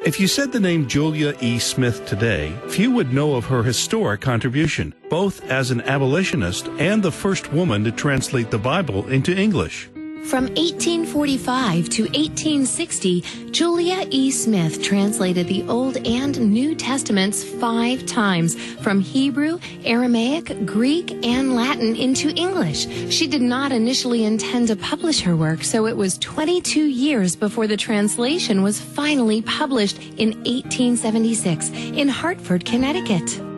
If you said the name Julia E. Smith today, few would know of her historic contribution, both as an abolitionist and the first woman to translate the Bible into English. From 1845 to 1860, Julia E. Smith translated the Old and New Testaments five times from Hebrew, Aramaic, Greek, and Latin into English. She did not initially intend to publish her work, so it was 22 years before the translation was finally published in 1876 in Hartford, Connecticut.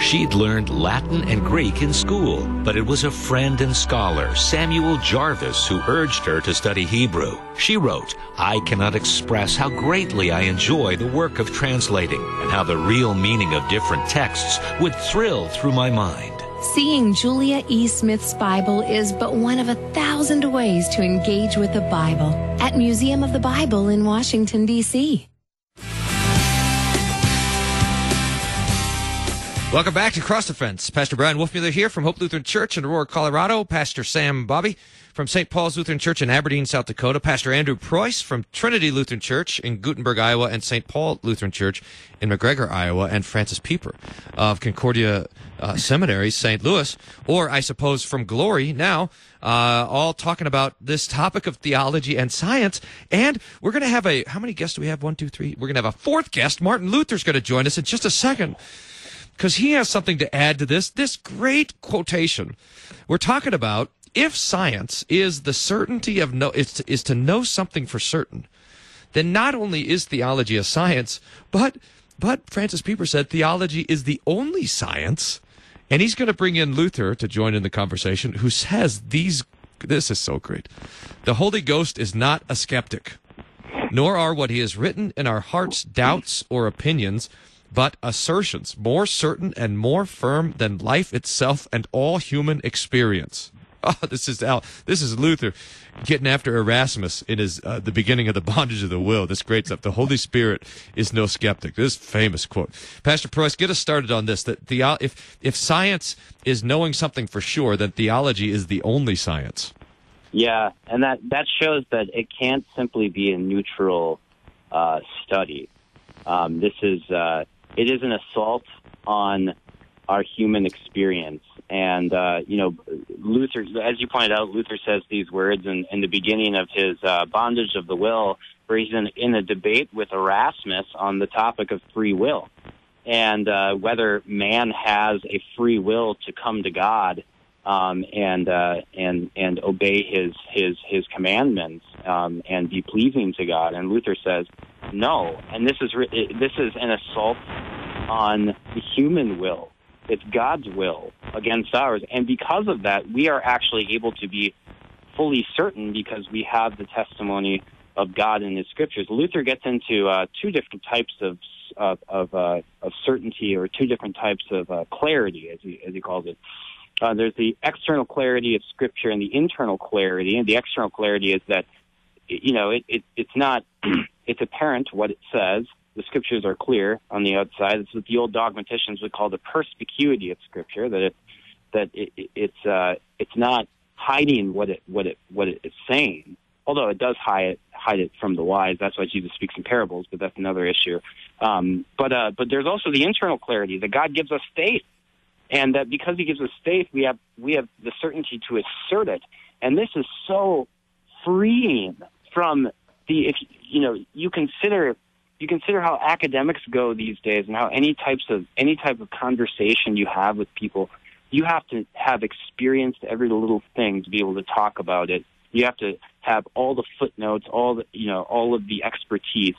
She'd learned Latin and Greek in school, but it was a friend and scholar, Samuel Jarvis, who urged her to study Hebrew. She wrote, I cannot express how greatly I enjoy the work of translating and how the real meaning of different texts would thrill through my mind. Seeing Julia E. Smith's Bible is but one of a thousand ways to engage with the Bible at Museum of the Bible in Washington, D.C. Welcome back to Cross Defense. Pastor Brian Wolfmueller here from Hope Lutheran Church in Aurora, Colorado. Pastor Sam Bobby from St. Paul's Lutheran Church in Aberdeen, South Dakota. Pastor Andrew Preuss from Trinity Lutheran Church in Guttenberg, Iowa, and St. Paul Lutheran Church in McGregor, Iowa, and Francis Pieper of Concordia uh, Seminary, St. Louis, or I suppose from Glory now, uh, all talking about this topic of theology and science. And we're going to have a, how many guests do we have? One, two, three. We're going to have a fourth guest. Martin Luther's going to join us in just a second because he has something to add to this. This great quotation. We're talking about if science is the certainty of no, is to, is to know something for certain, then not only is theology a science, but but Francis Pieper said theology is the only science, and he's going to bring in Luther to join in the conversation, who says these. This is so great. The Holy Ghost is not a skeptic, nor are what he has written in our hearts doubts or opinions but assertions more certain and more firm than life itself and all human experience. <laughs> Oh, this is Al. This is Luther getting after Erasmus in his uh, the beginning of the <laughs> bondage of the will. This great stuff. The Holy Spirit is no skeptic. This famous quote. Pastor Preuss. get us started on this. That the if if science is knowing something for sure, then theology is the only science. Yeah, and that that shows that it can't simply be a neutral uh, study. Um, this is uh, it is an assault on our human experience, and uh, you know, Luther, as you pointed out, Luther says these words in, in the beginning of his uh, bondage of the will, where he's in, in a debate with Erasmus on the topic of free will and uh, whether man has a free will to come to God um, and uh, and and obey his his his commandments um, and be pleasing to God. And Luther says no, and this is re- this is an assault on the human will. It's God's will against ours, and because of that, we are actually able to be fully certain because we have the testimony of God in His Scriptures. Luther gets into uh, two different types of of of, uh, of certainty, or two different types of uh, clarity, as he as he calls it. Uh, there's the external clarity of Scripture and the internal clarity. And the external clarity is that you know it, it it's not <clears throat> it's apparent what it says. The Scriptures are clear on the outside. It's what the old dogmaticians would call the perspicuity of Scripture. That it that it, it, it's uh, it's not hiding what it what it what it is saying although it does hide it, hide it from the wise. That's why Jesus speaks in parables, but that's another issue. Um, but uh, but there's also the internal clarity that God gives us faith, and that because He gives us faith, we have we have the certainty to assert it. And this is so freeing from the if you know you consider you consider how academics go these days and how any types of any type of conversation you have with people you have to have experienced every little thing to be able to talk about it you have to have all the footnotes, all the you know, all of the expertise,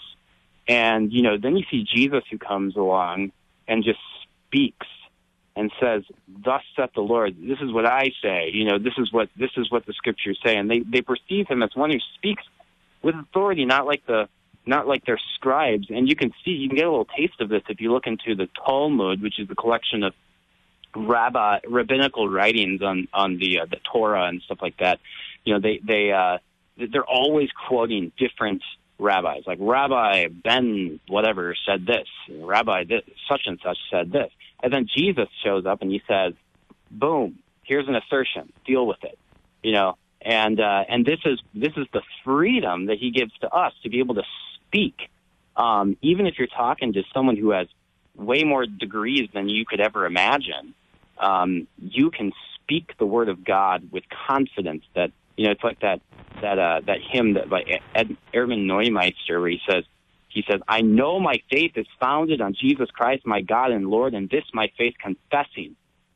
and you know, then you see Jesus who comes along and just speaks and says, "Thus saith the Lord." This is what I say. You know, this is what this is what the scriptures say, and they they perceive him as one who speaks with authority, not like the not like they're scribes. And you can see, you can get a little taste of this if you look into the Talmud, which is the collection of rabbi rabbinical writings on on the uh, the Torah and stuff like that you know, they they uh, they're always quoting different rabbis, like Rabbi Ben whatever said this, Rabbi this, such and such said this, and then Jesus shows up and he says, "Boom, here's an assertion, deal with it," you know. And uh, and this is this is the freedom that he gives to us to be able to speak, um, even if you're talking to someone who has way more degrees than you could ever imagine. Um, you can speak the word of God with confidence that you know, it's like that that uh, that hymn that by Ed, Erdmann Neumeister, where he says, he says, "I know my faith is founded on Jesus Christ, my God and Lord, and this my faith confessing."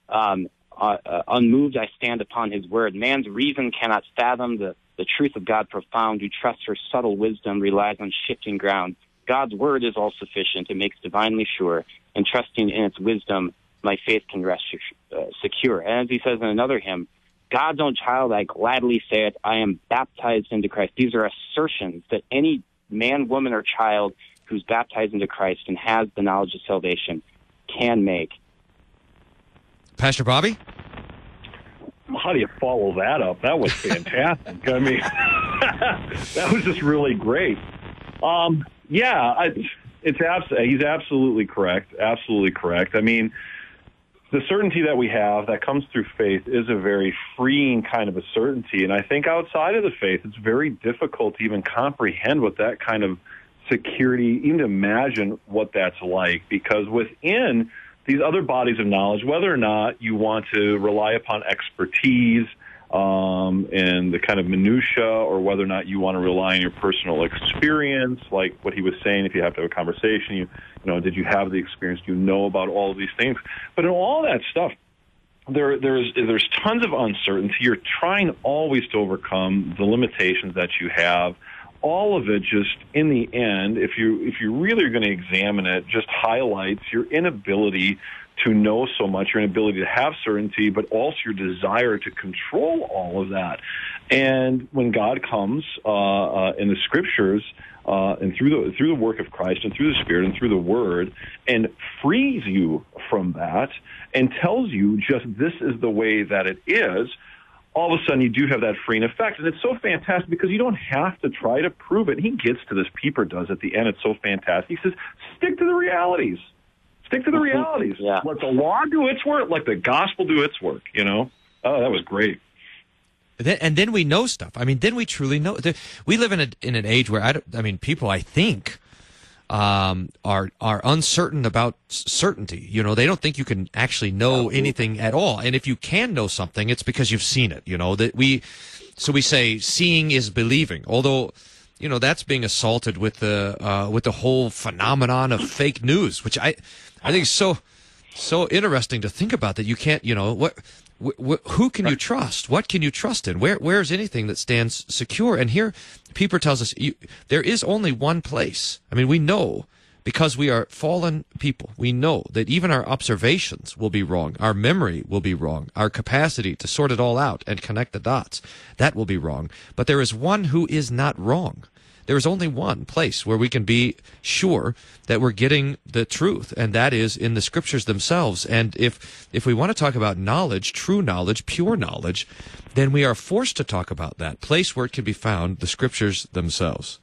Um, uh, uh, unmoved, I stand upon His word. Man's reason cannot fathom the the truth of God profound. Who trusts her subtle wisdom relies on shifting ground. God's word is all sufficient. It makes divinely sure, and trusting in its wisdom, my faith can rest uh, secure. And as he says in another hymn, God's own child, I gladly say it, I am baptized into Christ. These are assertions that any man, woman, or child who's baptized into Christ and has the knowledge of salvation can make. Pastor Bobby? How do you follow that up? That was fantastic. I mean, <laughs> that was just really great. Um, yeah, I, it's abs- he's absolutely correct. Absolutely correct. I mean, the certainty that we have that comes through faith is a very freeing kind of a certainty. And I think outside of the faith, it's very difficult to even comprehend what that kind of security, even to imagine what that's like, because within these other bodies of knowledge, whether or not you want to rely upon expertise, um, and the kind of minutia, or whether or not you want to rely on your personal experience, like what he was saying. If you have to have a conversation, you, you know, did you have the experience? Do you know about all of these things? But in all that stuff, there, there's there's tons of uncertainty. You're trying always to overcome the limitations that you have. All of it just in the end, if you if you really are going to examine it, just highlights your inability to know so much, your inability to have certainty, but also your desire to control all of that. And when God comes uh, uh, in the scriptures uh, and through the through the work of Christ and through the Spirit and through the Word, and frees you from that and tells you just this is the way that it is. All of a sudden, you do have that freeing effect, and it's so fantastic because you don't have to try to prove it. He gets to this. Pieper does at the end. It's so fantastic. He says, "Stick to the realities." Stick to the mm-hmm. realities. Yeah. Let the law do its work. Let the gospel do its work. You know. Oh, that was great. Then, and then we know stuff. I mean, then we truly know. We live in a in an age where I, don't. I mean, people I think um, are are uncertain about certainty. You know, they don't think you can actually know anything at all. And if you can know something, it's because you've seen it. You know that we. So we say seeing is believing. Although, you know, that's being assaulted with the uh, with the whole phenomenon of fake news, which I I think is so so interesting to think about that you can't. You know what who can you trust? What can you trust in? Where where is anything that stands secure? And here, Pieper tells us you, there is only one place. I mean, we know because we are fallen people. We know that even our observations will be wrong. Our memory will be wrong. Our capacity to sort it all out and connect the dots that will be wrong. But there is one who is not wrong there is only one place where we can be sure that we're getting the truth, and that is in the scriptures themselves. And if if we want to talk about knowledge, true knowledge, pure knowledge, then we are forced to talk about that place where it can be found, the scriptures themselves.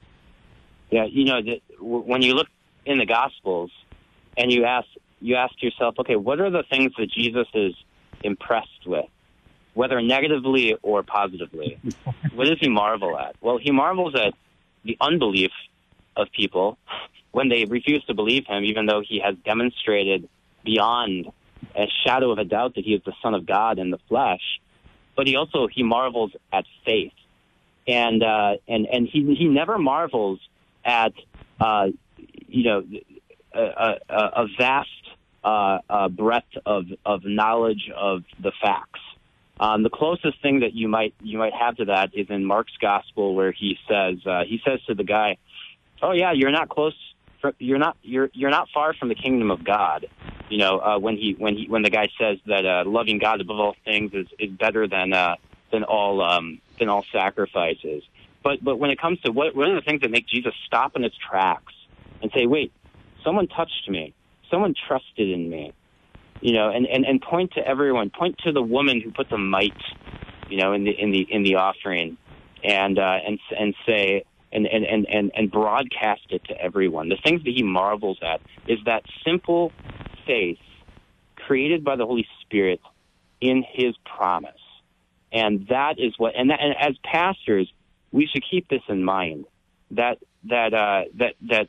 Yeah, you know, the, when you look in the Gospels and you ask you ask yourself, okay, what are the things that Jesus is impressed with? whether negatively or positively. what does he marvel at? Well, he marvels at the unbelief of people when they refuse to believe him, even though he has demonstrated beyond a shadow of a doubt that he is the Son of God in the flesh. But he also he marvels at faith, and uh, and and he he never marvels at uh, you know a, a, a vast uh, uh, breadth of of knowledge of the facts. Um, the closest thing that you might you might have to that is in Mark's gospel, where he says uh, he says to the guy, "Oh yeah, you're not close. You're not you're you're not far from the kingdom of God." You know, uh, when he when he when the guy says that uh, loving God above all things is is better than uh, than all um, than all sacrifices. But but when it comes to what what are the things that make Jesus stop in his tracks and say, "Wait, someone touched me. Someone trusted in me." You know, and, and, and point to everyone, point to the woman who put the mite, you know, in the in the in the offering, and uh, and and say and, and, and, and, and broadcast it to everyone. The things that he marvels at is that simple faith created by the Holy Spirit in his promise. And that is what, and, that, and as pastors, we should keep this in mind that, that, uh, that, that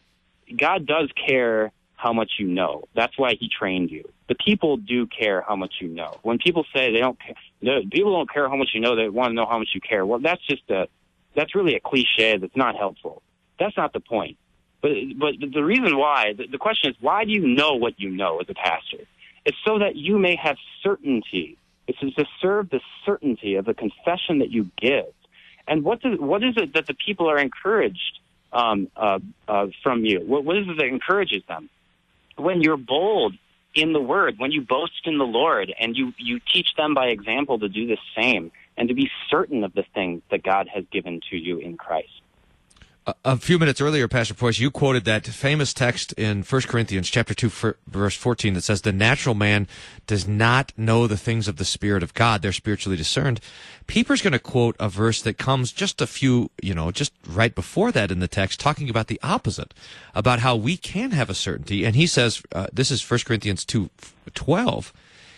God does care how much you know. That's why he trained you. The people do care how much you know. When people say they don't care, people don't care how much you know, they want to know how much you care. Well, that's just a, that's really a cliche that's not helpful. That's not the point. But, but the reason why, the, the question is, why do you know what you know as a pastor? It's so that you may have certainty. It's to serve the certainty of the confession that you give. And what, does, what is it that the people are encouraged um, uh, uh, from you? What, what is it that encourages them? When you're bold in the word, when you boast in the Lord and you, you teach them by example to do the same and to be certain of the things that God has given to you in Christ a few minutes earlier, Pastor Preuss, you quoted that famous text in 1 Corinthians chapter 2, verse 14 that says, the natural man does not know the things of the Spirit of God. They're spiritually discerned. Pieper's going to quote a verse that comes just a few, you know, just right before that in the text, talking about the opposite, about how we can have a certainty. And he says, uh, this is 1 Corinthians 2, 12.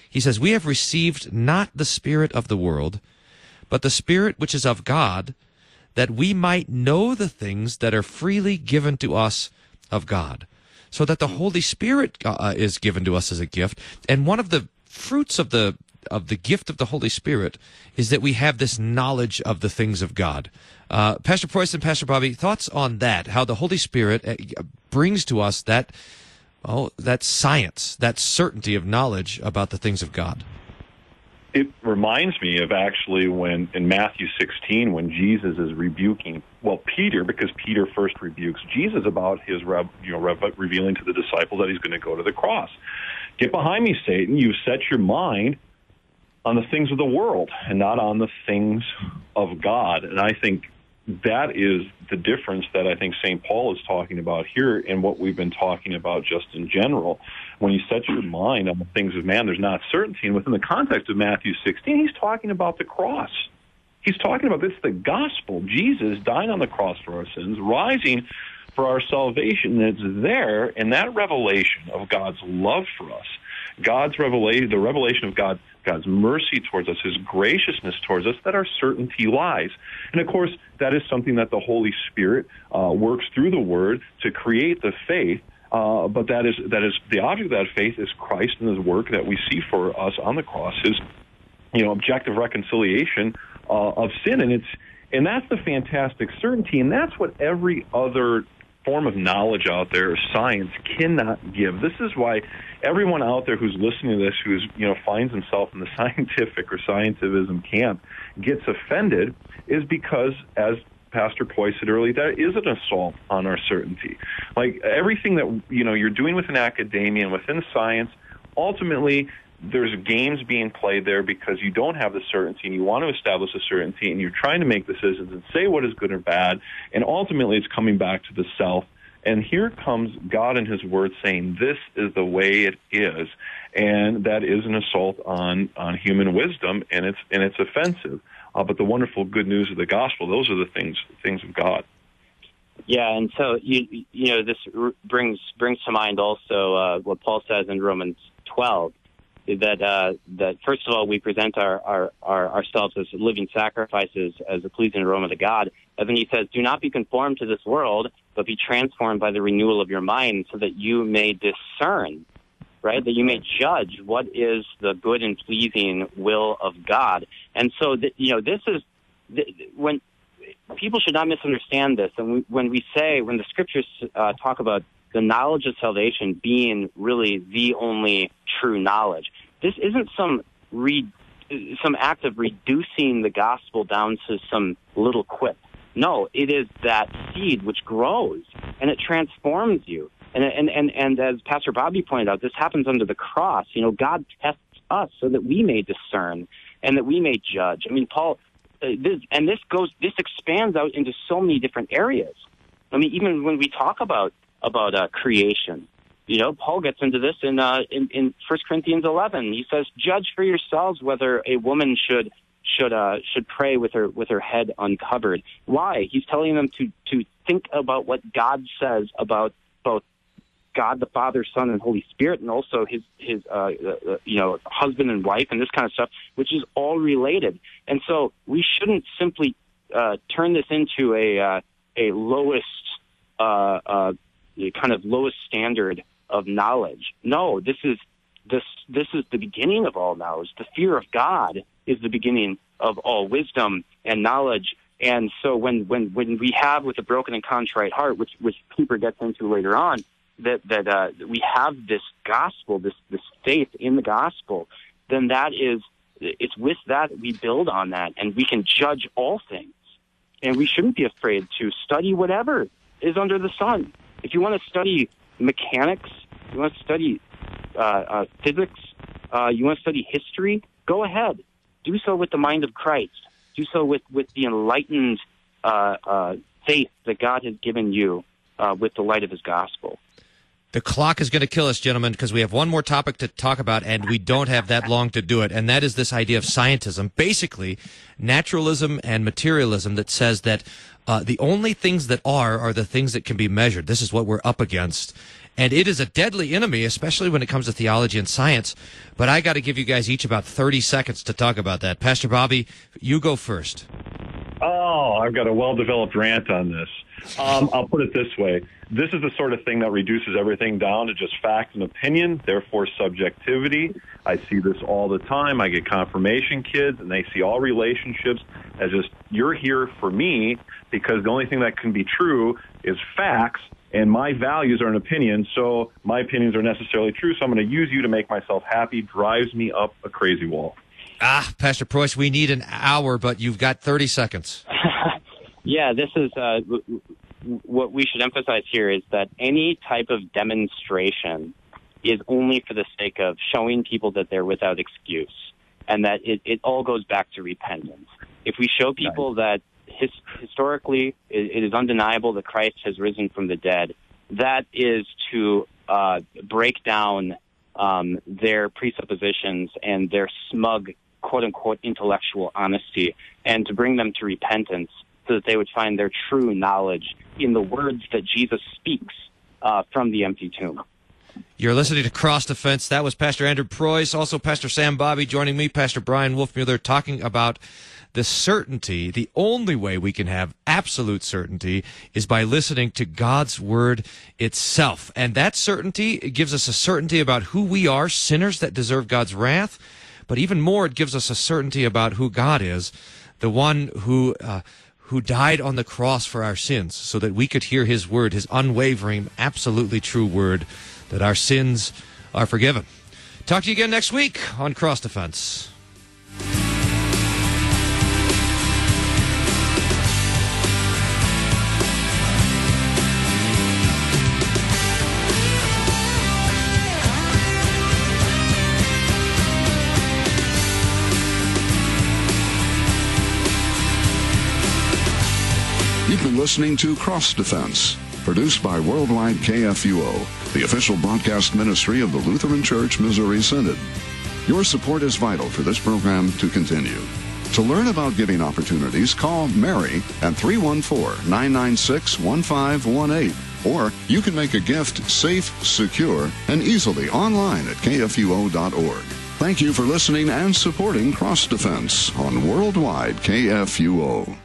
He says, we have received not the Spirit of the world, but the Spirit which is of God, that we might know the things that are freely given to us of God. So that the Holy Spirit uh, is given to us as a gift. And one of the fruits of the of the gift of the Holy Spirit is that we have this knowledge of the things of God. Uh, Pastor Preuss and Pastor Bobby, thoughts on that? How the Holy Spirit uh, brings to us that, oh, that science, that certainty of knowledge about the things of God it reminds me of actually when in Matthew 16 when Jesus is rebuking well Peter because Peter first rebukes Jesus about his you know revealing to the disciples that he's going to go to the cross. Get behind me Satan, you've set your mind on the things of the world and not on the things of God. And I think that is the difference that I think St. Paul is talking about here and what we've been talking about just in general. When you set your mind on the things of man, there's not certainty. And within the context of Matthew 16, he's talking about the cross. He's talking about this the gospel. Jesus dying on the cross for our sins, rising for our salvation. And it's there in that revelation of God's love for us God's revelation, the revelation of God, God's mercy towards us, His graciousness towards us, that our certainty lies. And of course, that is something that the Holy Spirit uh, works through the Word to create the faith. Uh, but that is that is the object of that faith is Christ and His work that we see for us on the cross, His you know objective reconciliation uh, of sin, and it's and that's the fantastic certainty, and that's what every other form of knowledge out there, science cannot give. This is why everyone out there who's listening to this, who's you know finds himself in the <laughs> scientific or scientificism camp, gets offended, is because as Pastor Poy said earlier, that is an assault on our certainty. Like everything that you know you're doing within academia and within science, ultimately there's games being played there because you don't have the certainty and you want to establish a certainty and you're trying to make decisions and say what is good or bad and ultimately it's coming back to the self and here comes God in his word saying this is the way it is and that is an assault on on human wisdom and it's and it's offensive uh, but the wonderful good news of the gospel those are the things things of God. Yeah, and so you you know this brings brings to mind also uh, what Paul says in Romans 12 that uh, that first of all we present our, our, our, ourselves as living sacrifices as a pleasing aroma to God, and then he says, "Do not be conformed to this world, but be transformed by the renewal of your mind, so that you may discern." Right, that you may judge what is the good and pleasing will of God, and so you know this is when people should not misunderstand this. And when we say, when the scriptures uh, talk about the knowledge of salvation being really the only true knowledge. This isn't some re- some act of reducing the gospel down to some little quip. No, it is that seed which grows and it transforms you. And, and, and, and as Pastor Bobby pointed out, this happens under the cross. You know, God tests us so that we may discern and that we may judge. I mean, Paul, uh, this, and this goes, this expands out into so many different areas. I mean, even when we talk about about uh, creation. You know, Paul gets into this in, uh, in in First Corinthians 11. He says, "Judge for yourselves whether a woman should should uh, should pray with her with her head uncovered." Why? He's telling them to to think about what God says about both God the Father, Son, and Holy Spirit, and also his his uh, uh, you know husband and wife and this kind of stuff, which is all related. And so we shouldn't simply uh, turn this into a uh, a lowest uh, uh, kind of lowest standard of knowledge. No, this is this this is the beginning of all knowledge. The fear of God is the beginning of all wisdom and knowledge. And so when when when we have with a broken and contrite heart, which which Peter gets into later on, that that uh, we have this gospel, this this faith in the gospel, then that is it's with that we build on that, and we can judge all things. And we shouldn't be afraid to study whatever is under the sun if you want to study mechanics, you want to study uh, uh, physics, uh, you want to study history, go ahead. Do so with the mind of Christ. Do so with, with the enlightened uh, uh, faith that God has given you with the light of his gospel. The clock is going to kill us, gentlemen, because we have one more topic to talk about, and we don't have that long to do it. And that is this idea of scientism, basically naturalism and materialism that says that uh, the only things that are are the things that can be measured. This is what we're up against. And it is a deadly enemy, especially when it comes to theology and science. But I got to give you guys each about 30 seconds to talk about that. Pastor Bobby, you go first. Oh, I've got a well developed rant on this. Um, I'll put it this way. This is the sort of thing that reduces everything down to just fact and opinion, therefore subjectivity. I see this all the time. I get confirmation kids, and they see all relationships as just, you're here for me because the only thing that can be true is facts, and my values are an opinion, so my opinions are necessarily true, so I'm going to use you to make myself happy, drives me up a crazy wall. Ah, Pastor Preuss, we need an hour, but you've got 30 seconds. <laughs> yeah, this is uh, what we should emphasize here is that any type of demonstration is only for the sake of showing people that they're without excuse and that it, it all goes back to repentance. If we show people right. that his, historically it, it is undeniable that Christ has risen from the dead, that is to uh, break down um, their presuppositions and their smug, quote unquote, intellectual honesty and to bring them to repentance so that they would find their true knowledge in the words that Jesus speaks uh, from the empty tomb. You're listening to Cross Defense. That was Pastor Andrew Preuss, also Pastor Sam Bobby joining me, Pastor Brian Wolfmueller, talking about the certainty, the only way we can have absolute certainty is by listening to God's word itself. And that certainty gives us a certainty about who we are, sinners that deserve God's wrath. But even more, it gives us a certainty about who God is, the one who, uh, who died on the cross for our sins so that we could hear his word, his unwavering, absolutely true word, that our sins are forgiven. Talk to you again next week on Cross Defense. Been listening to Cross Defense, produced by Worldwide KFUO, the official broadcast ministry of the Lutheran Church Missouri Synod. Your support is vital for this program to continue. To learn about giving opportunities, call Mary at 314 996 1518. Or you can make a gift safe, secure, and easily online at kfuo.org. Thank you for listening and supporting Cross Defense on Worldwide KFUO.